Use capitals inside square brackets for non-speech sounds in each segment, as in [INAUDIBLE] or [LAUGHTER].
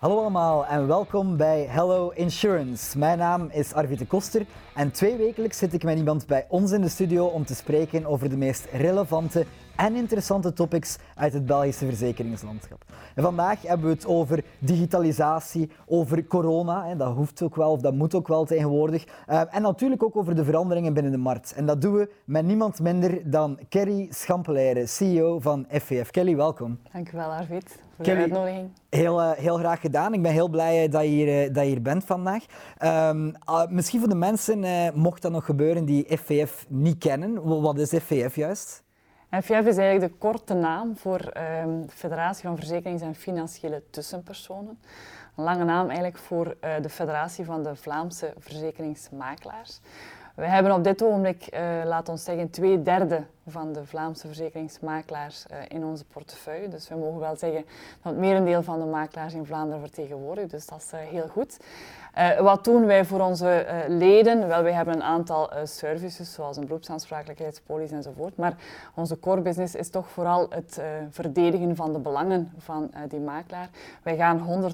Hallo allemaal en welkom bij Hello Insurance. Mijn naam is Arvid Koster en twee wekelijks zit ik met iemand bij ons in de studio om te spreken over de meest relevante en interessante topics uit het Belgische verzekeringslandschap. En vandaag hebben we het over digitalisatie, over corona, hè, dat hoeft ook wel of dat moet ook wel tegenwoordig, uh, en natuurlijk ook over de veranderingen binnen de markt. En dat doen we met niemand minder dan Kerry Schampeleire, CEO van FVF. Kelly, welkom. Dank u wel, Arvid, voor Kelly, de uitnodiging. Heel, uh, heel graag gedaan. Ik ben heel blij dat je hier, uh, dat je hier bent vandaag. Um, misschien voor de mensen, mocht dat nog gebeuren, die FVF niet kennen. Wat is FVF juist? FVF is eigenlijk de korte naam voor um, de Federatie van Verzekerings- en Financiële Tussenpersonen. Een lange naam eigenlijk voor uh, de Federatie van de Vlaamse Verzekeringsmakelaars. We hebben op dit ogenblik, uh, laat ons zeggen, twee derde van de Vlaamse verzekeringsmakelaars uh, in onze portefeuille. Dus we mogen wel zeggen dat het merendeel van de makelaars in Vlaanderen vertegenwoordigt. Dus dat is uh, heel goed. Wat doen wij voor onze leden? Wel, wij hebben een aantal services, zoals een beroepsaansprakelijkheidspolis enzovoort. Maar onze core business is toch vooral het verdedigen van de belangen van die makelaar. Wij gaan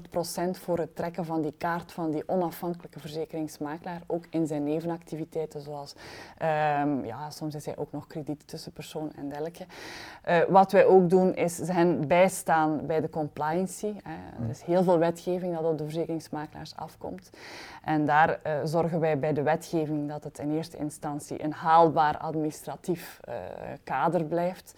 100% voor het trekken van die kaart van die onafhankelijke verzekeringsmakelaar, ook in zijn nevenactiviteiten, zoals um, ja, soms is hij ook nog krediet tussen persoon en dergelijke. Uh, wat wij ook doen is hen bijstaan bij de compliancy. Hè. Er is heel veel wetgeving dat op de verzekeringsmakelaars afkomt. En daar uh, zorgen wij bij de wetgeving dat het in eerste instantie een haalbaar administratief uh, kader blijft.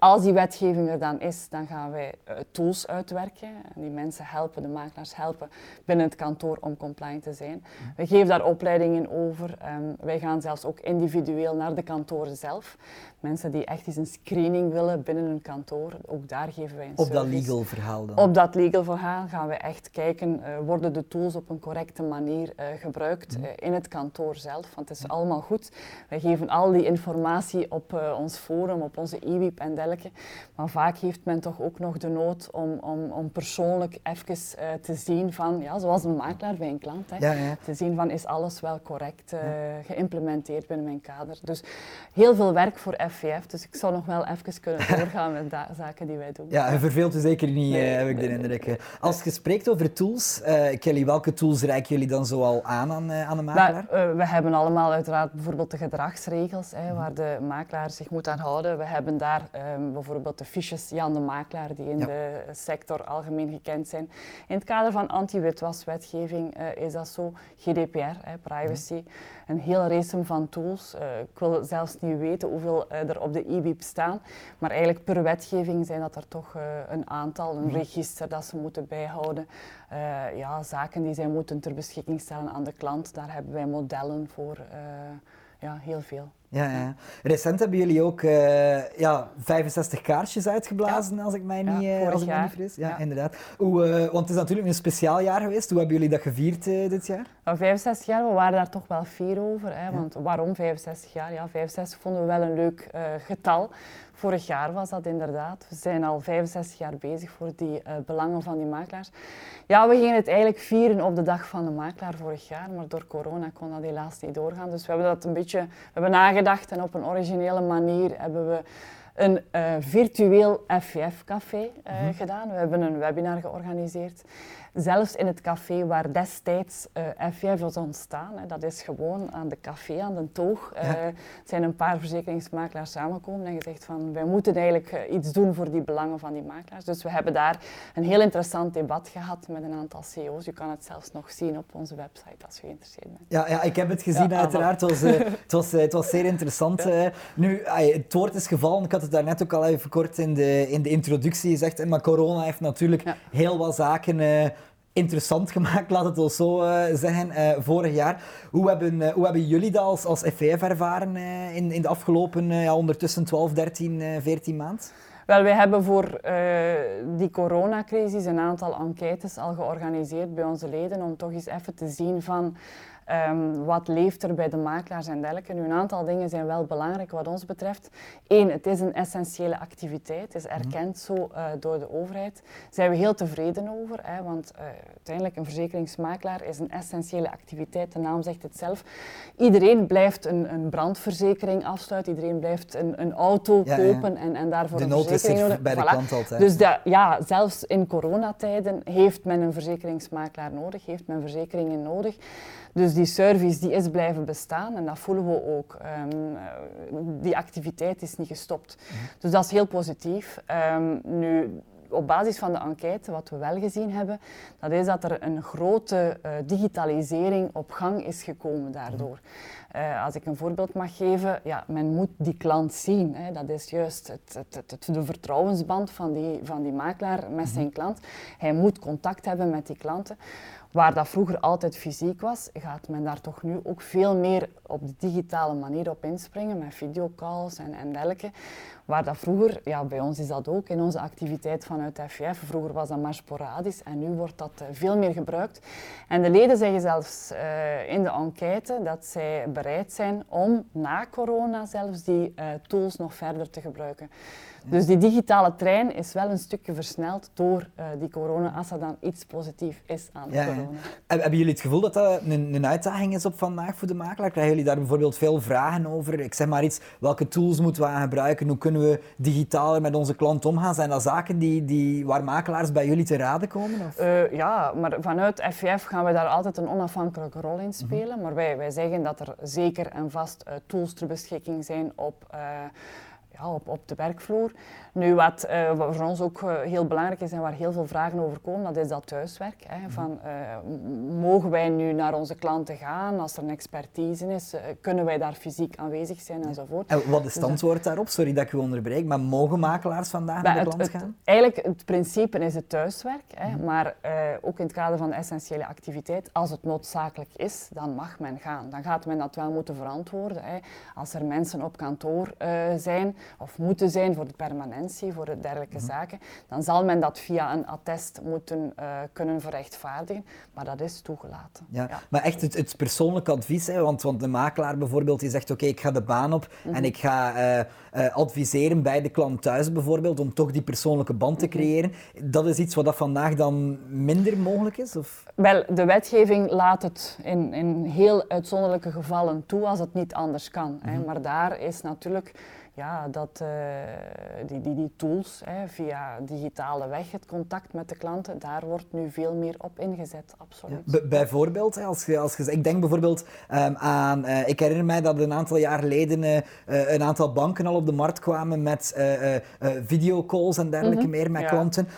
Als die wetgeving er dan is, dan gaan wij uh, tools uitwerken. En die mensen helpen, de makelaars helpen binnen het kantoor om compliant te zijn. We geven daar opleidingen over. Um, wij gaan zelfs ook individueel naar de kantoren zelf. Mensen die echt eens een screening willen binnen een kantoor, ook daar geven wij een Op service. dat legal verhaal dan? Op dat legal verhaal gaan we echt kijken, uh, worden de tools op een correcte manier uh, gebruikt mm. in het kantoor zelf. Want het is allemaal goed. Wij geven al die informatie op ons forum, op onze e-web en dergelijke. Maar vaak heeft men toch ook nog de nood om, om, om persoonlijk even uh, te zien van, ja, zoals een makelaar bij een klant, hè, ja, ja. te zien van is alles wel correct uh, ja. geïmplementeerd binnen mijn kader. Dus heel veel werk voor FVF, dus ik zou nog wel even kunnen [LAUGHS] doorgaan met zaken die wij doen. Ja, je verveelt u zeker niet, nee, heb ik de indruk. Nee, Als je spreekt over tools, Kelly, welke tools reiken jullie dan zoal aan aan, aan de makelaar? Nou, we hebben allemaal uiteraard bijvoorbeeld de gedragsregels, hè, waar de makelaar zich moet aan houden. We hebben daar um, bijvoorbeeld de fiches Jan de Makelaar, die in ja. de sector algemeen gekend zijn. In het kader van anti-witwaswetgeving uh, is dat zo. GDPR, hè, privacy, een heel race van tools. Uh, ik wil zelfs niet weten hoeveel uh, er op de e-web staan, maar eigenlijk per wetgeving zijn dat er toch een aantal, een mm. register dat ze moeten bijhouden. ja, zaken die zij moeten ter beschikking stellen aan de klant, daar hebben wij modellen voor. ja, heel veel. Ja, ja. Recent hebben jullie ook uh, ja, 65 kaarsjes uitgeblazen, ja. als ik mij niet, ja, als ik mij niet fris. Ja, ja, inderdaad. Hoe, uh, want het is natuurlijk een speciaal jaar geweest. Hoe hebben jullie dat gevierd uh, dit jaar? Nou, 65 jaar, we waren daar toch wel fier over. Hè, want waarom 65 jaar? Ja, 65 vonden we wel een leuk getal. Vorig jaar was dat inderdaad. We zijn al 65 jaar bezig voor die belangen van die makelaars. Ja, we gingen het eigenlijk vieren op de dag van de makelaar vorig jaar, maar door corona kon dat helaas niet doorgaan. Dus we hebben dat een beetje we hebben nagedacht en op een originele manier hebben we een uh, virtueel FVF-café uh, mm -hmm. gedaan. We hebben een webinar georganiseerd. Zelfs in het café waar destijds uh, was ontstaan. Hè, dat is gewoon aan de café, aan de toog. Ja. zijn een paar verzekeringsmakelaars samengekomen en gezegd van wij moeten eigenlijk iets doen voor die belangen van die makelaars. Dus we hebben daar een heel interessant debat gehad met een aantal CEO's. Je kan het zelfs nog zien op onze website als je geïnteresseerd bent. Ja, ja ik heb het gezien ja, uiteraard. Het was, [LAUGHS] het, was, het was zeer interessant. Nu, het woord is gevallen. Ik had het daarnet ook al even kort in de, in de introductie gezegd. Maar corona heeft natuurlijk heel wat zaken interessant gemaakt, laat het wel zo uh, zeggen, uh, vorig jaar. Hoe hebben, hoe hebben jullie dat als, als FVF ervaren in, in de afgelopen ja, ondertussen 12, 13, 14 maanden? Wel, wij hebben voor die coronacrisis een aantal enquêtes al georganiseerd bij onze leden om toch eens even te zien van Um, wat leeft er bij de makelaars en dergelijke? Nu, een aantal dingen zijn wel belangrijk wat ons betreft. Eén, het is een essentiële activiteit. Het is mhm. erkend zo uh, door de overheid. Daar zijn we heel tevreden over, hè, want uh, uiteindelijk een verzekeringsmakelaar is een essentiële activiteit. De naam zegt het zelf. Iedereen blijft een, een brandverzekering afsluiten. Iedereen blijft een, een auto kopen En, en daarvoor de een verzekering nood is bij de klant altijd. Dus ja, zelfs in coronatijden heeft men een verzekeringsmakelaar nodig, heeft men verzekeringen nodig. Dus die service die is blijven bestaan en dat voelen we ook. Ehm, die activiteit is niet gestopt. Mhm. Dus dat is heel positief. Um, nu, op basis van de enquête, wat we wel gezien hebben, dat is dat er een grote uh, digitalisering op gang is gekomen daardoor. Uh, als ik een voorbeeld mag geven, ja, men moet die klant zien. Hè. Dat is juist het, het, het, de vertrouwensband van die, van die makelaar met zijn mhm. klant. Hij moet contact hebben met die klanten. Waar dat vroeger altijd fysiek was, gaat men daar toch nu ook veel meer op de digitale manier op inspringen, met videocalls en, en dergelijke. Waar dat vroeger, ja, bij ons is dat ook in onze activiteit vanuit FVF, vroeger was dat maar sporadisch en nu wordt dat eh, veel meer gebruikt. En de leden zeggen zelfs uh, in de enquête dat zij bereid zijn om na corona zelfs die uh, tools nog verder te gebruiken. Dus die digitale trein is wel een stukje versneld door uh, die corona, als er dan iets positief is aan ja, corona. Hebben jullie het gevoel dat dat een, een, uitdaging is op vandaag voor de makelaar? Krijgen jullie daar bijvoorbeeld veel vragen over? Ik zeg maar iets, welke tools moeten we gebruiken? Hoe kunnen we digitaler met onze klant omgaan? Zijn dat zaken die, die, waar makelaars bij jullie te raden komen? Of? Uh, ja, maar vanuit FVF gaan we daar altijd een onafhankelijke rol in spelen. Mhm. Maar wij, wij zeggen dat er zeker en vast uh, tools ter beschikking zijn op ja, op, op de werkvloer. Nu, wat, uh, voor ons ook uh, heel belangrijk is en waar heel veel vragen over komen, dat is dat thuiswerk. Hè. Mhm. Van, uh, mogen wij nu naar onze klanten gaan als er een expertise is? kunnen wij daar fysiek aanwezig zijn enzovoort? En wat is het dus, antwoord daarop? Sorry dat ik u onderbreek, maar mogen makelaars vandaag naar de klant gaan? eigenlijk, het principe is het thuiswerk, hè, mhm. maar ook in het kader van de essentiële activiteit, als het noodzakelijk is, dan mag men gaan. Dan gaat men dat wel moeten verantwoorden. Hè. Als er mensen op kantoor zijn, of moeten zijn voor de permanentie, voor de dergelijke mhm. zaken, dan zal men dat via een attest moeten uh, kunnen verrechtvaardigen. Maar dat is toegelaten. Ja, Maar echt het, het persoonlijke advies, hè, want, want de makelaar bijvoorbeeld die zegt oké, ik ga de baan op en mhm. ik ga uh, uh, adviseren bij de klant thuis bijvoorbeeld om toch die persoonlijke band te mhm. creëren. Dat is iets wat dat vandaag dan minder mogelijk is? Of? Wel, de wetgeving laat het in, in heel uitzonderlijke gevallen toe als het niet anders kan. Hè. Maar daar is natuurlijk ja, dat, uh, die, die, die tools hè, via digitale weg, het contact met de klanten, daar wordt nu veel meer op ingezet, absoluut. bijvoorbeeld, als je, als je, ik denk bijvoorbeeld um, aan, uh, ik herinner mij dat een aantal jaar geleden uh, een aantal banken al op de markt kwamen met videocalls en dergelijke mhm, meer met klanten.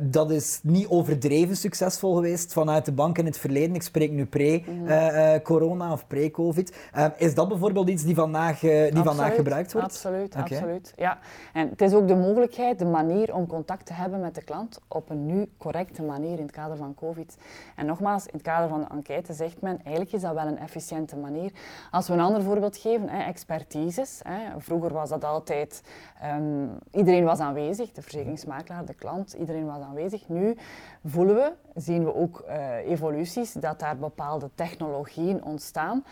dat is niet overdreven succesvol geweest vanuit de bank in het verleden. Ik spreek nu pre-corona mhm. of pre-covid. is dat bijvoorbeeld iets die vandaag, die vandaag gebruikt wordt? Absoluut absoluut, Ja. En het is ook de mogelijkheid, de manier om contact te hebben met de klant op een nu correcte manier in het kader van COVID. En nogmaals, in het kader van de enquête zegt men, eigenlijk is dat wel een efficiënte manier. Als we een ander voorbeeld geven, hè, expertises. Hè. Vroeger was dat altijd, um, iedereen was aanwezig, de verzekeringsmakelaar, de klant, iedereen was aanwezig. Nu voelen we, zien we ook uh, evoluties, dat daar bepaalde technologieën ontstaan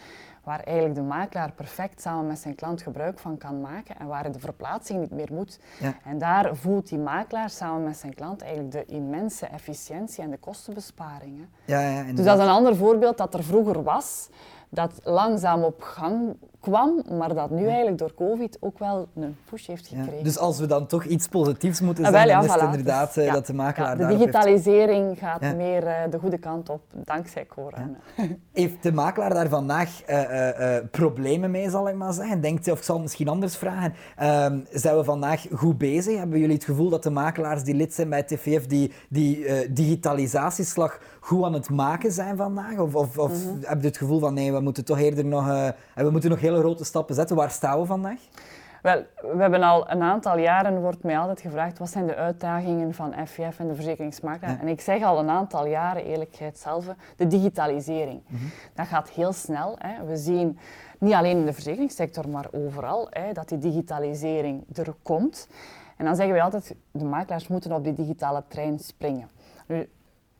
waar eigenlijk de makelaar perfect samen met zijn klant gebruik van kan maken en waar de verplaatsing niet meer moet. Ja. En daar voelt die makelaar samen met zijn klant eigenlijk de immense efficiëntie en de kostenbesparingen. Ja, ja, dus dat is een ander voorbeeld dat er vroeger was, dat langzaam op gang kwam, maar dat nu eigenlijk door COVID ook wel een push heeft gekregen. dus als we dan toch iets positiefs moeten ah, zeggen, dan is het inderdaad dus, dat de makelaar ja, De digitalisering gaat meer uh, de goede kant op, dankzij corona. Heeft de makelaar daar vandaag uh, uh, problemen mee, zal ik maar zeggen? Denkt u, of ik zal het misschien anders vragen, ehm, zijn we vandaag goed bezig? Hebben jullie het gevoel dat de makelaars die lid zijn bij TVF die, die digitalisatieslag goed aan het maken zijn vandaag? Of, of, of mm heb je het gevoel van nee, we moeten toch eerder nog, we moeten nog hele grote stappen zetten. Waar staan we vandaag? Wel, we hebben al een aantal jaren, wordt mij altijd gevraagd, wat zijn de uitdagingen van FVF en de verzekeringsmakelaar? En ik zeg al een aantal jaren, eerlijkheid zelf, de digitalisering. Mhm. Dat gaat heel snel. Hè. We zien niet alleen in de verzekeringssector, maar overal, hè, dat die digitalisering er komt. En dan zeggen wij altijd, de makelaars moeten op die digitale trein springen. Nu,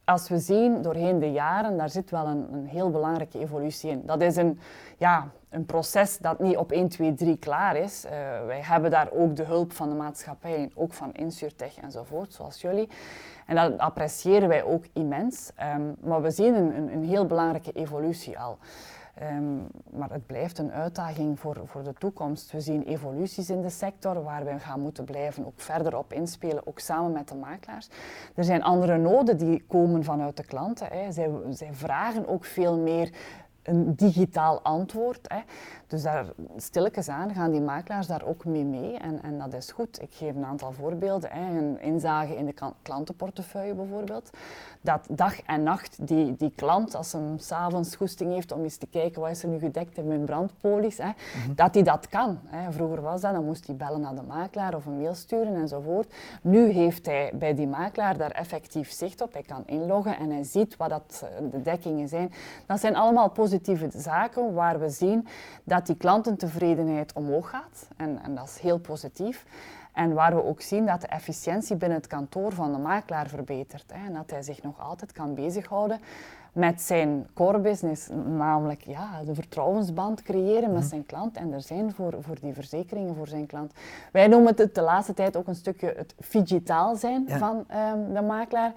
als we zien doorheen de jaren, daar zit wel een, een heel belangrijke evolutie in. Dat is een, ja, een proces dat niet op 1, 2, 3 klaar is. Uh, wij hebben daar ook de hulp van de maatschappij, ook van Insurtech enzovoort, zoals jullie. En dat appreciëren wij ook immens. Um, maar we zien een, een, een heel belangrijke evolutie al. Um, maar het blijft een uitdaging voor, voor de toekomst. We zien evoluties in de sector waar we gaan moeten blijven ook verder op inspelen, ook samen met de makelaars. Er zijn andere noden die komen vanuit de klanten. Hè. Zij, zij vragen ook veel meer een digitaal antwoord. Hè. Dus daar stilletjes aan gaan die makelaars daar ook mee mee en, en dat is goed. Ik geef een aantal voorbeelden. Hè. Een inzage in de klantenportefeuille bijvoorbeeld. Dat dag en nacht die, die klant, als hij s'avonds goesting heeft om eens te kijken wat is er nu gedekt in mijn brandpolis, hè, mhm. dat hij dat kan. Hè. Vroeger was dat, dan moest hij bellen naar de makelaar of een mail sturen enzovoort. Nu heeft hij bij die makelaar daar effectief zicht op. Hij kan inloggen en hij ziet wat dat, eh, de dekkingen zijn. Dat zijn allemaal positieve zaken waar we zien dat die klantentevredenheid omhoog gaat. En, en dat is heel positief. En waar we ook zien dat de efficiëntie binnen het kantoor van de makelaar verbetert. Hè, en dat hij zich nog altijd kan bezighouden met zijn core business, namelijk ja, de vertrouwensband creëren met mhm. zijn klant en er zijn voor, voor die verzekeringen voor zijn klant. Wij noemen het de laatste tijd ook een stukje het digitaal zijn van um, de makelaar.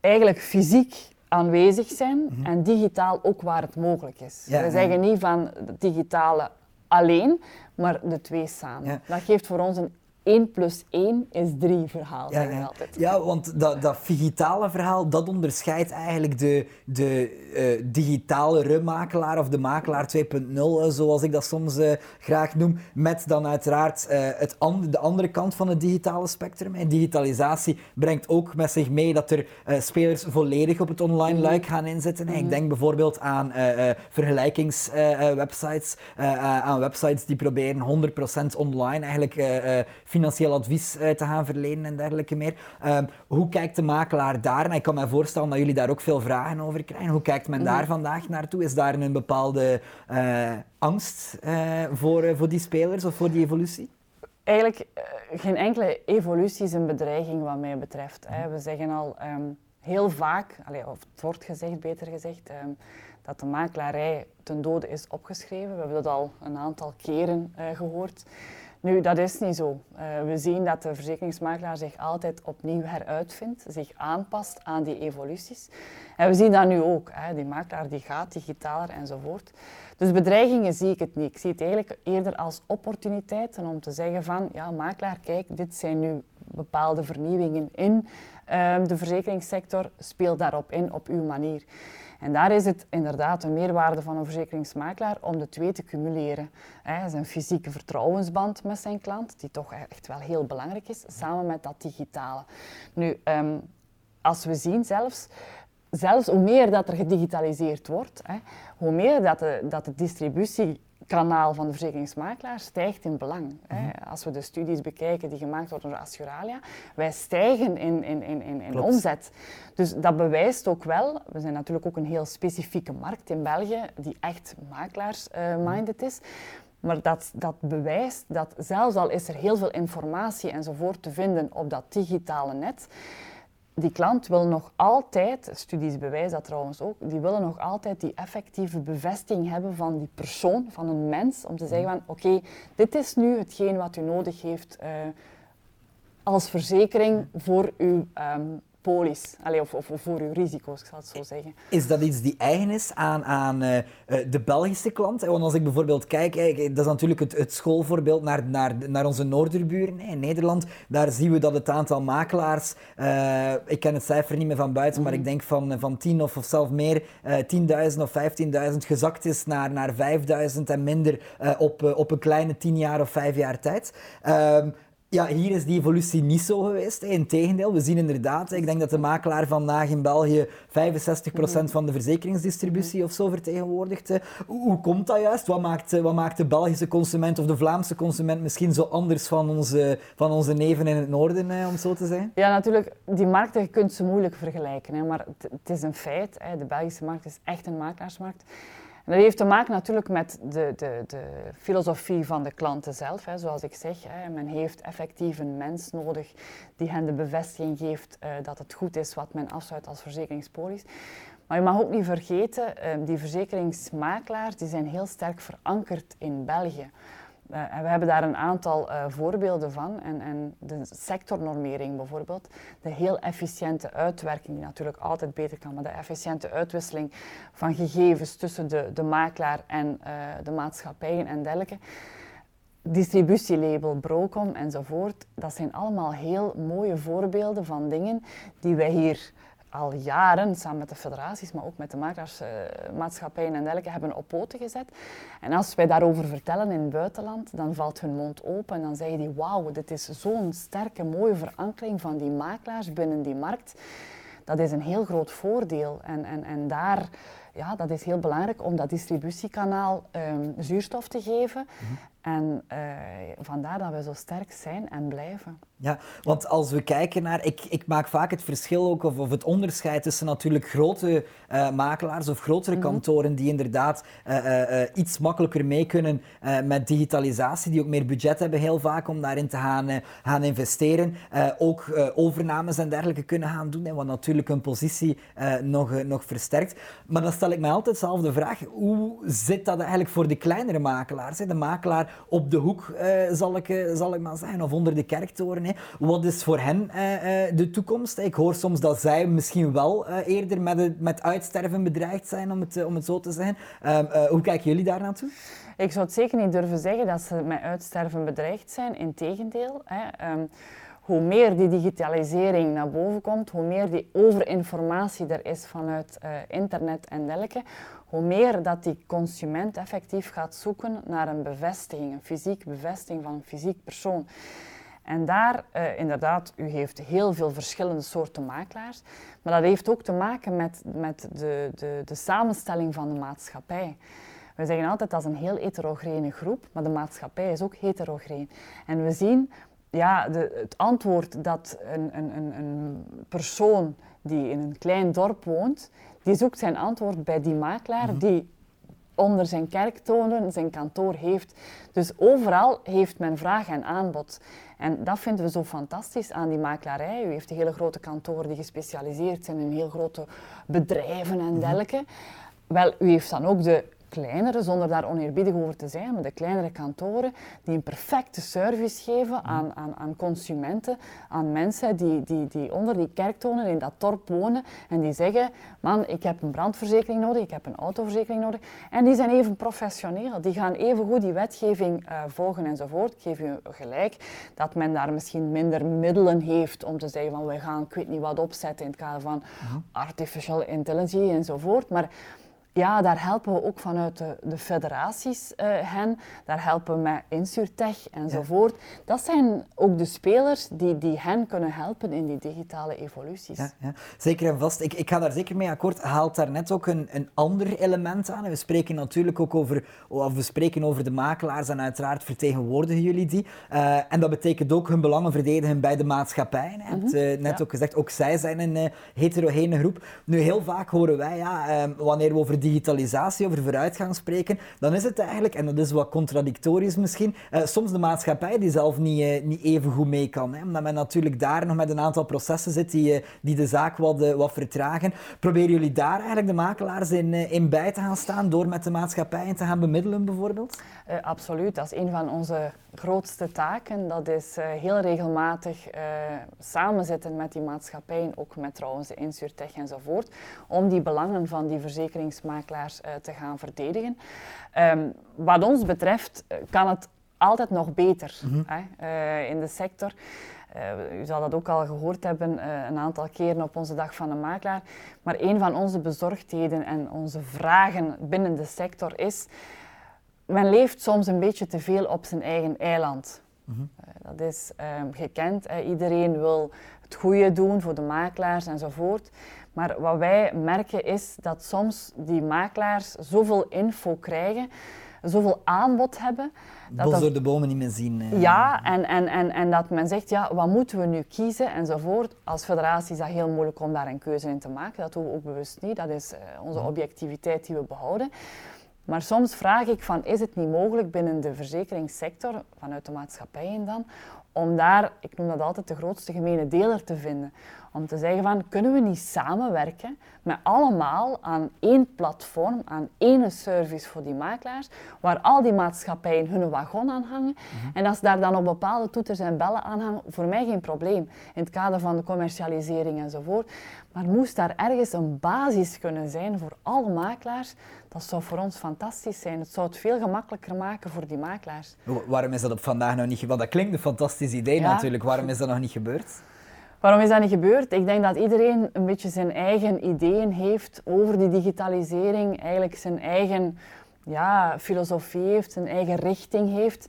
Eigenlijk fysiek aanwezig zijn mhm. en digitaal ook waar het mogelijk is. We zeggen niet van digitale alleen, maar de twee samen. Dat geeft voor ons een 1 plus 1 is 3 verhaal, ja, ja. altijd. Ja, want dat, dat digitale verhaal, dat onderscheidt eigenlijk de, de uh, digitale remakelaar of de makelaar 2.0, zoals ik dat soms uh, graag noem, met dan uiteraard uh, het and de andere kant van het digitale spectrum. En digitalisatie brengt ook met zich mee dat er spelers volledig op het online mm luik gaan inzetten. Mm Ik denk bijvoorbeeld aan vergelijkingswebsites, aan websites die proberen 100% online eigenlijk financieel advies uh, te gaan verlenen en dergelijke meer. Uh, hoe kijkt de makelaar daar? En ik kan me voorstellen dat jullie daar ook veel vragen over krijgen. Hoe kijkt men daar mhm. vandaag naartoe? Is daar een bepaalde uh, angst voor, voor die spelers of voor die evolutie? Eigenlijk geen enkele evolutie is een bedreiging wat mij betreft. Hè. We zeggen al um, heel vaak, allez, of het wordt gezegd, beter gezegd, um, dat de makelaarij ten dode is opgeschreven. We hebben dat al een aantal keren gehoord. Nu, dat is niet zo. Uh, we zien dat de verzekeringsmakelaar zich altijd opnieuw heruitvindt, zich aanpast aan die evoluties. En we zien dat nu ook. Hè. Die makelaar die gaat digitaler enzovoort. Dus bedreigingen zie ik het niet. Ik zie het eigenlijk eerder als opportuniteiten om te zeggen van, ja, makelaar, kijk, dit zijn nu bepaalde vernieuwingen in uh, de verzekeringssector. Speel daarop in op uw manier. En daar is het inderdaad een meerwaarde van een verzekeringsmakelaar om de twee te cumuleren. Een fysieke vertrouwensband met zijn klant, die toch echt wel heel belangrijk is, samen met dat digitale. Nu, ehm, als we zien zelfs, zelfs hoe meer dat er gedigitaliseerd wordt, hoe meer dat de, dat de distributie kanaal van de verzekeringsmakelaar stijgt in belang. Hè. Mhm. Als we de studies bekijken die gemaakt worden door Assuralia, wij stijgen in, in, in, in, in omzet. Dus dat bewijst ook wel, we zijn natuurlijk ook een heel specifieke markt in België, die echt makelaars-minded is. Maar dat, dat bewijst dat zelfs al is er heel veel informatie enzovoort te vinden op dat digitale net, die klant wil nog altijd, studies bewijzen dat trouwens ook, die willen nog altijd die effectieve bevestiging hebben van die persoon, van een mens, om te zeggen van oké, dit is nu hetgeen wat u nodig heeft uh, als verzekering voor uw um, polis, Allee, of, of, voor uw risico's, ik zal het zo zeggen. Is dat iets die eigen is aan, aan uh, de Belgische klant? Want als ik bijvoorbeeld kijk, dat is natuurlijk het, het schoolvoorbeeld naar, naar, naar onze noorderburen in Nederland. Daar zien we dat het aantal makelaars, uh, ik ken het cijfer niet meer van buiten, maar ik mhm. denk van, van 10 of, of zelf meer, uh, 10.000 of 15.000 gezakt is naar, naar 5.000 en minder op, op een kleine 10 jaar of 5 jaar tijd. Ehm, ja, hier is die evolutie niet zo geweest. Integendeel, we zien inderdaad, ik denk dat de makelaar vandaag in België 65% van de verzekeringsdistributie of zo vertegenwoordigt. Hoe komt dat juist? Wat maakt, wat maakt de Belgische consument of de Vlaamse consument misschien zo anders van onze, van onze neven in het noorden, om zo te zeggen? Ja, natuurlijk, die markten, je kunt ze moeilijk vergelijken, hè, maar het is een feit. Hè. De Belgische markt is echt een makelaarsmarkt. Dat heeft te maken natuurlijk met de, de, de filosofie van de klanten zelf. Hè. Zoals ik zeg, hè, men heeft effectief een mens nodig die hen de bevestiging geeft uh, dat het goed is wat men afsluit als verzekeringspolis. Maar je mag ook niet vergeten, uh, die verzekeringsmakelaars die zijn heel sterk verankerd in België. En we hebben daar een aantal uh, voorbeelden van. En, en, de sectornormering bijvoorbeeld, de heel efficiënte uitwerking, die natuurlijk altijd beter kan, maar de efficiënte uitwisseling van gegevens tussen de, de makelaar en uh, de maatschappijen en dergelijke. Distributielabel, Brocom enzovoort, dat zijn allemaal heel mooie voorbeelden van dingen die wij hier al jaren samen met de federaties, maar ook met de makelaarsmaatschappijen en dergelijke hebben op poten gezet. En als wij daarover vertellen in het buitenland, dan valt hun mond open en dan zeggen die wauw, dit is zo'n sterke, mooie verankering van die makelaars binnen die markt. Dat is een heel groot voordeel en, en, en daar ja, dat is heel belangrijk om dat distributiekanaal um, zuurstof te geven. Mm En uh, vandaar dat we zo sterk zijn en blijven. Ja, want als we kijken naar, ik, ik maak vaak het verschil ook, of, of het onderscheid tussen natuurlijk grote uh, makelaars of grotere mm -hmm. kantoren die inderdaad uh, iets makkelijker mee kunnen met digitalisatie, die ook meer budget hebben heel vaak om daarin te gaan, gaan investeren. ook overnames en dergelijke kunnen gaan doen, hè, wat natuurlijk hun positie nog, nog versterkt. Maar dan stel ik mij altijd dezelfde vraag, hoe zit dat eigenlijk voor de kleinere makelaars? Hè? De makelaar op de hoek, zal, ik, zal ik maar zeggen, of onder de kerktoren. Wat is voor hen uh, de toekomst? Ik hoor soms dat zij misschien wel eerder met, met uitsterven bedreigd zijn, om het, om het zo te zeggen. Ehm, hoe kijken jullie daar naartoe? Ik zou het zeker niet durven zeggen dat ze met uitsterven bedreigd zijn. Integendeel. Hè. Um, hoe meer die digitalisering naar boven komt, hoe meer die overinformatie er is vanuit internet en dergelijke, hoe meer dat die consument effectief gaat zoeken naar een bevestiging, een fysiek bevestiging van een fysiek persoon. En daar, uh, inderdaad, u heeft heel veel verschillende soorten makelaars, maar dat heeft ook te maken met, met de, de, de samenstelling van de maatschappij. We zeggen altijd dat is een heel heterogene groep, maar de maatschappij is ook heterogeen. En we zien ja, de, het antwoord dat een, een, een persoon die in een klein dorp woont, die zoekt zijn antwoord bij die makelaar mm -hmm. die onder zijn kerktonen zijn kantoor heeft. Dus overal heeft men vraag en aanbod. En dat vinden we zo fantastisch aan die makelaarij. U heeft hele grote kantoren die gespecialiseerd zijn in heel grote bedrijven en dergelijke. Wel, u heeft dan ook de kleinere, zonder daar oneerbiedig over te zijn, maar de kleinere kantoren die een perfecte service geven aan, aan, aan consumenten, aan mensen die, die, die onder die kerktonen in dat dorp wonen en die zeggen, man, ik heb een brandverzekering nodig, ik heb een autoverzekering nodig. En die zijn even professioneel, die gaan even goed die wetgeving uh, volgen enzovoort. Ik geef u gelijk dat men daar misschien minder middelen heeft om te zeggen van, wij gaan, ik weet niet wat opzetten in het kader van artificial intelligence enzovoort, maar ja, daar helpen we ook vanuit de, de federaties uh, hen. Daar helpen we met Insurtech enzovoort. Ja. Dat zijn ook de spelers die, die hen kunnen helpen in die digitale evoluties. Ja, ja. Zeker en vast. Ik, ik ga daar zeker mee akkoord. Haalt daar net ook een, een ander element aan. We spreken natuurlijk ook over, of we spreken over de makelaars en uiteraard vertegenwoordigen jullie die. Uh, en dat betekent ook hun belangen verdedigen bij de maatschappij. Je hebt uh, net ook gezegd, ook zij zijn een heterogene groep. Nu, heel vaak horen wij, ja, wanneer we over digitalisatie, over vooruitgang spreken, dan is het eigenlijk, en dat is wat contradictorisch misschien, uh, soms de maatschappij die zelf niet, uh, niet even goed mee kan. Hè? Omdat men natuurlijk daar nog met een aantal processen zit die, uh, die de zaak wat, wat vertragen. Proberen jullie daar eigenlijk de makelaars in, in bij te gaan staan door met de maatschappij te gaan bemiddelen bijvoorbeeld? absoluut, dat is een van onze grootste taken. Dat is heel regelmatig samenzitten met die maatschappijen, ook met trouwens de Insurtech enzovoort, om die belangen van die verzekeringsmakelaars uh, te gaan verdedigen. Um, wat ons betreft kan het altijd nog beter mm -hmm. hè, uh, in de sector. Uh, u zal dat ook al gehoord hebben uh, een aantal keren op onze dag van de makelaar. Maar een van onze bezorgdheden en onze vragen binnen de sector is: men leeft soms een beetje te veel op zijn eigen eiland. Mm -hmm. uh, dat is um, gekend. iedereen wil het goede doen voor de makelaars enzovoort. Maar wat wij merken is dat soms die makelaars zoveel info krijgen, zoveel aanbod hebben. Dat Bos door de bomen niet meer zien. Eh. Ja, en, en, en, en dat men zegt, ja, wat moeten we nu kiezen enzovoort. Als federatie is dat heel moeilijk om daar een keuze in te maken. Dat doen we ook bewust niet. Dat is uh, onze objectiviteit die we behouden. Maar soms vraag ik van, is het niet mogelijk binnen de verzekeringssector, vanuit de maatschappijen dan, om daar, ik noem dat altijd de grootste gemene deler te vinden. Om te zeggen van, kunnen we niet samenwerken met allemaal aan één platform, aan één service voor die makelaars, waar al die maatschappijen hun wagon aan hangen. Mhm. En als daar dan op bepaalde toeters en bellen aan hangen, voor mij geen probleem. In het kader van de commercialisering enzovoort. Maar moest daar ergens een basis kunnen zijn voor alle makelaars, dat zou voor ons fantastisch zijn. Het zou het veel gemakkelijker maken voor die makelaars. Waarom is dat op vandaag nog niet Want dat klinkt een fantastisch idee natuurlijk. Waarom is dat nog niet gebeurd? Waarom is dat niet gebeurd? Ik denk dat iedereen een beetje zijn eigen ideeën heeft over die digitalisering, eigenlijk zijn eigen ja, filosofie heeft, zijn eigen richting heeft.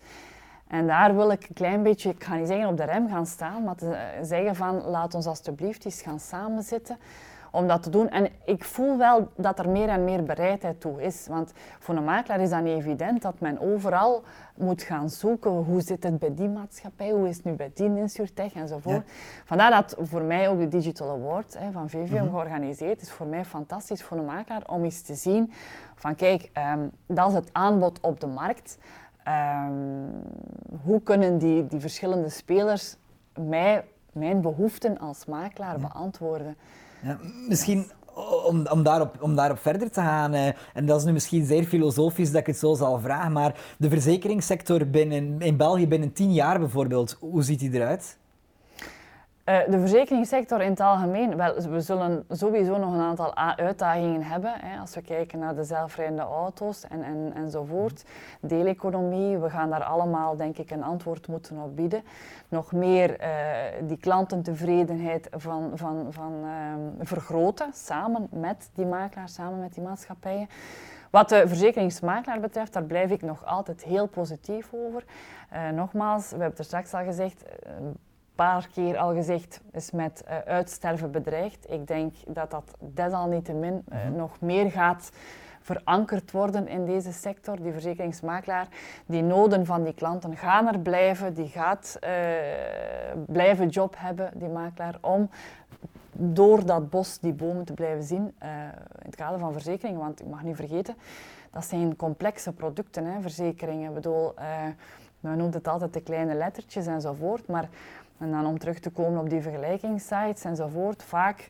En daar wil ik een klein beetje, ik ga niet zeggen op de rem gaan staan, maar zeggen van laat ons alsjeblieft eens gaan samenzitten om dat te doen. En ik voel wel dat er meer en meer bereidheid toe is. Want voor een makelaar is dat niet evident dat men overal moet gaan zoeken. Hoe zit het bij die maatschappij? Hoe is het nu bij die Insurtech enzovoort. Vandaar dat voor mij ook de Digital Award hè, van VVM mhm. georganiseerd is. Voor mij fantastisch voor een makelaar om eens te zien van kijk, um, dat is het aanbod op de markt. Ehm, hoe kunnen die, die verschillende spelers mij, mijn behoeften als makelaar beantwoorden? Misschien om, om, daarop, om daarop verder te gaan, eh, en dat is nu misschien zeer filosofisch dat ik het zo zal vragen, maar de verzekeringssector binnen, in België binnen tien jaar bijvoorbeeld, hoe ziet die eruit? Uh, de verzekeringssector in het algemeen, wel, we zullen sowieso nog een aantal uitdagingen hebben. Hè, als we kijken naar de zelfrijdende auto's en, en, enzovoort. Deeleconomie, we gaan daar allemaal denk ik een antwoord moeten op bieden. Nog meer uh, die klantentevredenheid van, van, van uh, vergroten, samen met die makelaars, samen met die maatschappijen. Wat de verzekeringsmakelaar betreft, daar blijf ik nog altijd heel positief over. Uh, nogmaals, we hebben het er straks al gezegd, paar keer al gezegd, is met uh, uitsterven bedreigd. Ik denk dat dat desalniettemin uh, nog meer gaat verankerd worden in deze sector. Die verzekeringsmakelaar, die noden van die klanten gaan er blijven, die gaat uh, blijven job hebben, die makelaar, om door dat bos die bomen te blijven zien in het kader van verzekeringen. Want ik mag niet vergeten, dat zijn complexe producten, hè, verzekeringen. Ik bedoel, men noemt het altijd de kleine lettertjes enzovoort, maar en dan om terug te komen op die vergelijkingssites enzovoort, vaak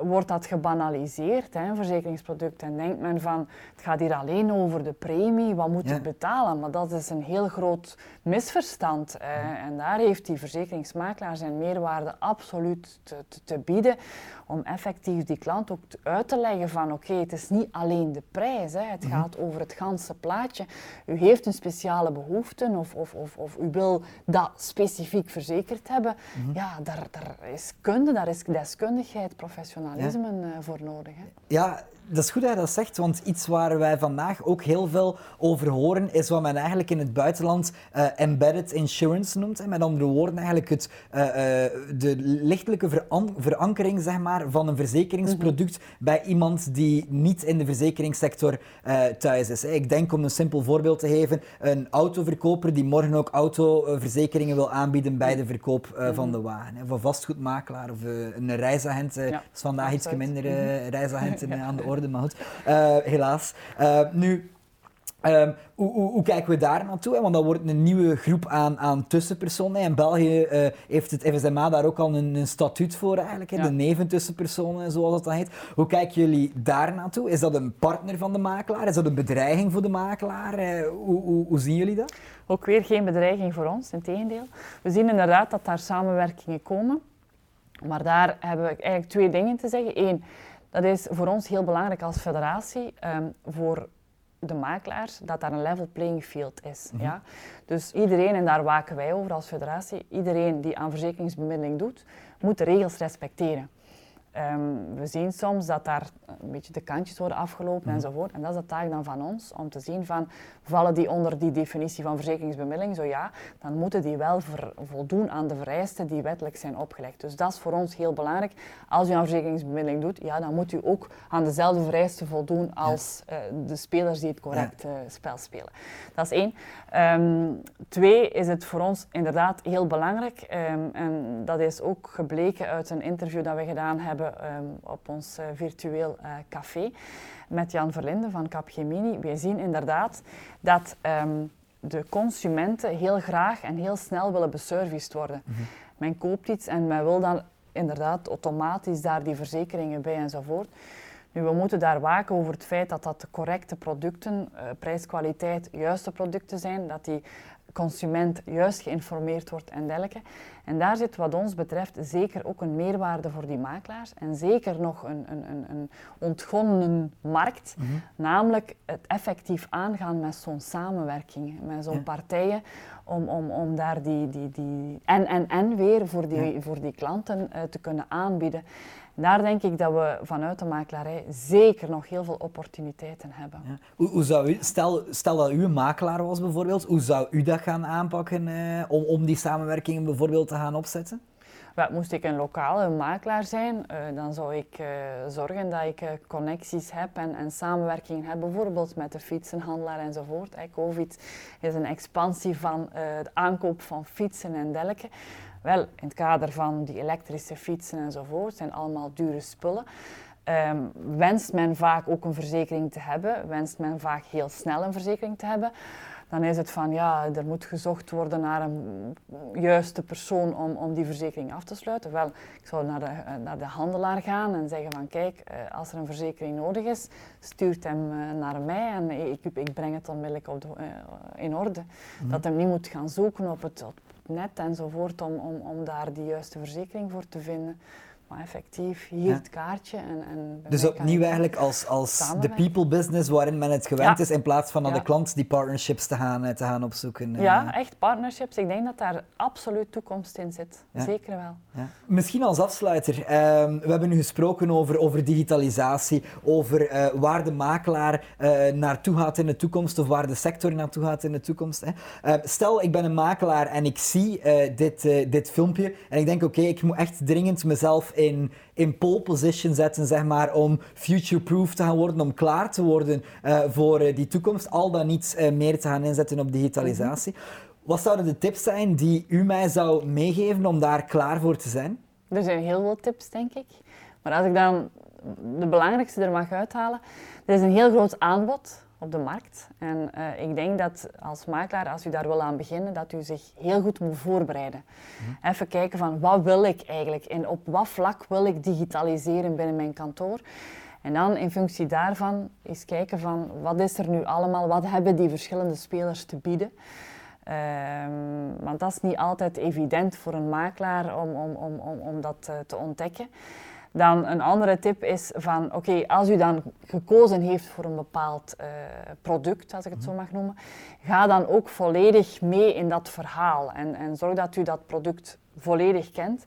wordt dat gebanaliseerd, hè, een verzekeringsproduct. En denkt men van, het gaat hier alleen over de premie, wat moet ik betalen? Maar dat is een heel groot misverstand. Eh, en daar heeft die verzekeringsmakelaar zijn meerwaarde absoluut te, te, bieden, om effectief die klant ook uit te leggen van, oké, het is niet alleen de prijs, hè, het mhm. gaat over het ganse plaatje. U heeft een speciale behoefte of, of, of, of u wil dat specifiek verzekerd hebben. Mhm. Ja, daar, daar is kunde, daar is deskundigheid, professionaliteit professionalisme ja. Eh, voor nodig. Hè? Ja, dat is goed dat je dat zegt, want iets waar wij vandaag ook heel veel over horen, is wat men eigenlijk in het buitenland uh, embedded insurance noemt. Hè. Met andere woorden, eigenlijk het, uh, uh, de lichtelijke verankering zeg maar, van een verzekeringsproduct mhm. bij iemand die niet in de verzekeringssector thuis is. Ik denk, om een simpel voorbeeld te geven, een autoverkoper die morgen ook autoverzekeringen wil aanbieden bij de verkoop van mhm. de wagen. Of een vastgoedmakelaar of een reisagent. Ja, dat is vandaag iets minder mhm. reisagenten [LAUGHS] aan de orde maar goed. Uh, helaas. Uh, nu, um, hoe, hoe, hoe, kijken we daar naartoe? Want dat wordt een nieuwe groep aan, aan tussenpersonen. En België uh, heeft het FSMA daar ook al een, een statuut voor eigenlijk. Ja. De neventussenpersonen, zoals dat dan heet. Hoe kijken jullie daar naartoe? Is dat een partner van de makelaar? Is dat een bedreiging voor de makelaar? hoe, hoe, hoe zien jullie dat? Ook weer geen bedreiging voor ons, in tegendeel. We zien inderdaad dat daar samenwerkingen komen. Maar daar hebben we eigenlijk twee dingen te zeggen. Eén, dat is voor ons heel belangrijk als federatie, um, voor de makelaars, dat daar een level playing field is. Mhm. ja? Dus iedereen, en daar waken wij over als federatie, iedereen die aan verzekeringsbemiddeling doet, moet de regels respecteren. Um, we zien soms dat daar een beetje de kantjes worden afgelopen mm. enzovoort. En dat is de taak dan van ons, om te zien van, vallen die onder die definitie van verzekeringsbemiddeling? Zo ja, dan moeten die wel voldoen aan de vereisten die wettelijk zijn opgelegd. Dus dat is voor ons heel belangrijk. Als u aan verzekeringsbemiddeling doet, ja, dan moet u ook aan dezelfde vereisten voldoen als uh, de spelers die het correct uh, spel spelen. Dat is één. Um, twee is het voor ons inderdaad heel belangrijk, um, en dat is ook gebleken uit een interview dat we gedaan hebben hebben ehm, op ons uh, virtueel uh, café met Jan Verlinde van Capgemini. Wij zien inderdaad dat um, de consumenten heel graag en heel snel willen beserviced worden. Mm -hmm. Men koopt iets en men wil dan inderdaad automatisch daar die verzekeringen bij enzovoort. Nu, we moeten daar waken over het feit dat dat de correcte producten, uh, prijs-kwaliteit, juiste producten zijn, dat die consument juist geïnformeerd wordt en dergelijke. En daar zit wat ons betreft zeker ook een meerwaarde voor die makelaars en zeker nog een, een, een, een ontgonnen markt, mm -hmm. namelijk het effectief aangaan met zo'n samenwerking, met zo'n ja. partijen, om, om, om daar die, die, die en, en, en weer voor die, ja. voor die klanten uh, te kunnen aanbieden. Daar denk ik dat we vanuit de makelaarij zeker nog heel veel opportuniteiten hebben. Ja. Hoe, hoe, zou u, stel, stel dat u een makelaar was bijvoorbeeld, hoe zou u dat gaan aanpakken eh, om, om die samenwerkingen bijvoorbeeld te gaan opzetten? Wel, moest ik een lokale makelaar zijn, uh, dan zou ik uh, zorgen dat ik uh, connecties heb en, en samenwerking heb, bijvoorbeeld met de fietsenhandelaar enzovoort. Hey, Covid is een expansie van de aankoop van fietsen en dergelijke. Wel, in het kader van die elektrische fietsen enzovoort, zijn allemaal dure spullen. Um, wenst men vaak ook een verzekering te hebben, wenst men vaak heel snel een verzekering te hebben, dan is het van ja, er moet gezocht worden naar een juiste persoon om, om die verzekering af te sluiten. Wel, ik zou naar de, naar de handelaar gaan en zeggen van kijk, als er een verzekering nodig is, stuurt hem naar mij en ik, ik breng het onmiddellijk op de, in orde. Mm. Dat hem niet moet gaan zoeken op het, op net enzovoort om, om, om daar die juiste verzekering voor te vinden. Maar effectief, hier ja. het kaartje. En, en dus opnieuw eigenlijk als, als de people business waarin men het gewend ja. is, in plaats van aan ja. de klant die partnerships te gaan, te gaan opzoeken. Ja, echt partnerships. Ik denk dat daar absoluut toekomst in zit. Zeker wel. Misschien als afsluiter, um, we hebben nu gesproken over, over digitalisatie, over uh, waar de makelaar uh, naartoe gaat in de toekomst of waar de sector naartoe gaat in de toekomst. Hè. Stel, ik ben een makelaar en ik zie dit, dit filmpje en ik denk, oké, okay, ik moet echt dringend mezelf in, in pole position zetten, zeg maar, om future-proof te gaan worden, om klaar te worden uh, voor uh, die toekomst, al dan niet uh, meer te gaan inzetten op digitalisatie. Mm-hmm. Wat zouden de tips zijn die u mij zou meegeven om daar klaar voor te zijn? Er zijn heel veel tips, denk ik. Maar als ik dan de belangrijkste er mag uithalen, er is een heel groot aanbod op de markt. En uh, ik denk dat als makelaar, als u daar wil aan beginnen, dat u zich heel goed moet voorbereiden. Mm. Even kijken van wat wil ik eigenlijk en op wat vlak wil ik digitaliseren binnen mijn kantoor. En dan in functie daarvan eens kijken van wat is er nu allemaal, wat hebben die verschillende spelers te bieden. Um, want dat is niet altijd evident voor een makelaar om, om, om, om, om dat uh, te ontdekken. Dan een andere tip is van, oké, okay, als u dan gekozen heeft voor een bepaald uh, product, als ik het zo mag noemen, ga dan ook volledig mee in dat verhaal en, en zorg dat u dat product volledig kent.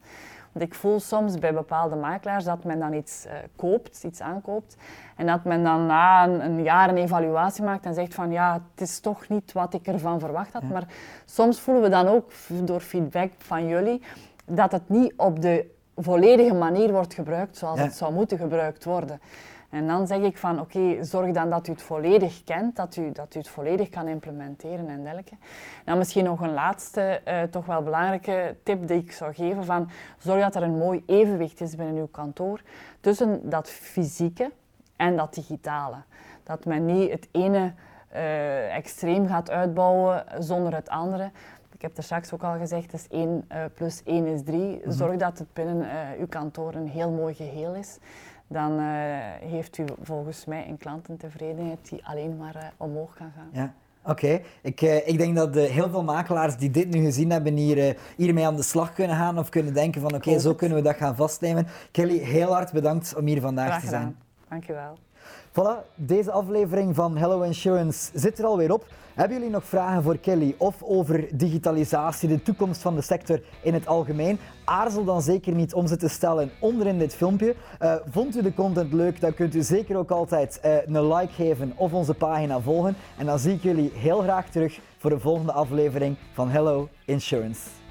Want ik voel soms bij bepaalde makelaars dat men dan iets uh, koopt, iets aankoopt, en dat men dan na een, een, jaar een evaluatie maakt en zegt van ja, het is toch niet wat ik ervan verwacht had. Ja. Maar soms voelen we dan ook door feedback van jullie dat het niet op de volledige manier wordt gebruikt zoals ja. het zou moeten gebruikt worden. En dan zeg ik van oké, okay, zorg dan dat u het volledig kent, dat u, dat u het volledig kan implementeren en dergelijke. Dan misschien nog een laatste, uh, toch wel belangrijke tip die ik zou geven van zorg dat er een mooi evenwicht is binnen uw kantoor tussen dat fysieke en dat digitale. Dat men niet het ene uh, extreem gaat uitbouwen zonder het andere. Ik heb er straks ook al gezegd, dus 1 uh, plus 1 is 3. Mm -hmm. Zorg dat het binnen uh, uw kantoor een heel mooi geheel is. Dan uh, heeft u volgens mij een klantentevredenheid die alleen maar omhoog kan gaan. Ja. Oké, okay. ik, uh, ik denk dat uh, heel veel makelaars die dit nu gezien hebben hier, uh, hiermee aan de slag kunnen gaan of kunnen denken van oké, okay, zo kunnen we dat gaan vastnemen. Kelly, heel hard bedankt om hier vandaag te zijn. Dankjewel. Voilà, deze aflevering van Hello Insurance zit er alweer op. Hebben jullie nog vragen voor Kelly of over digitalisatie, de toekomst van de sector in het algemeen? Aarzel dan zeker niet om ze te stellen onderin dit filmpje. Uh, vond u de content leuk, dan kunt u zeker ook altijd uh, een like geven of onze pagina volgen. En dan zie ik jullie heel graag terug voor de volgende aflevering van Hello Insurance.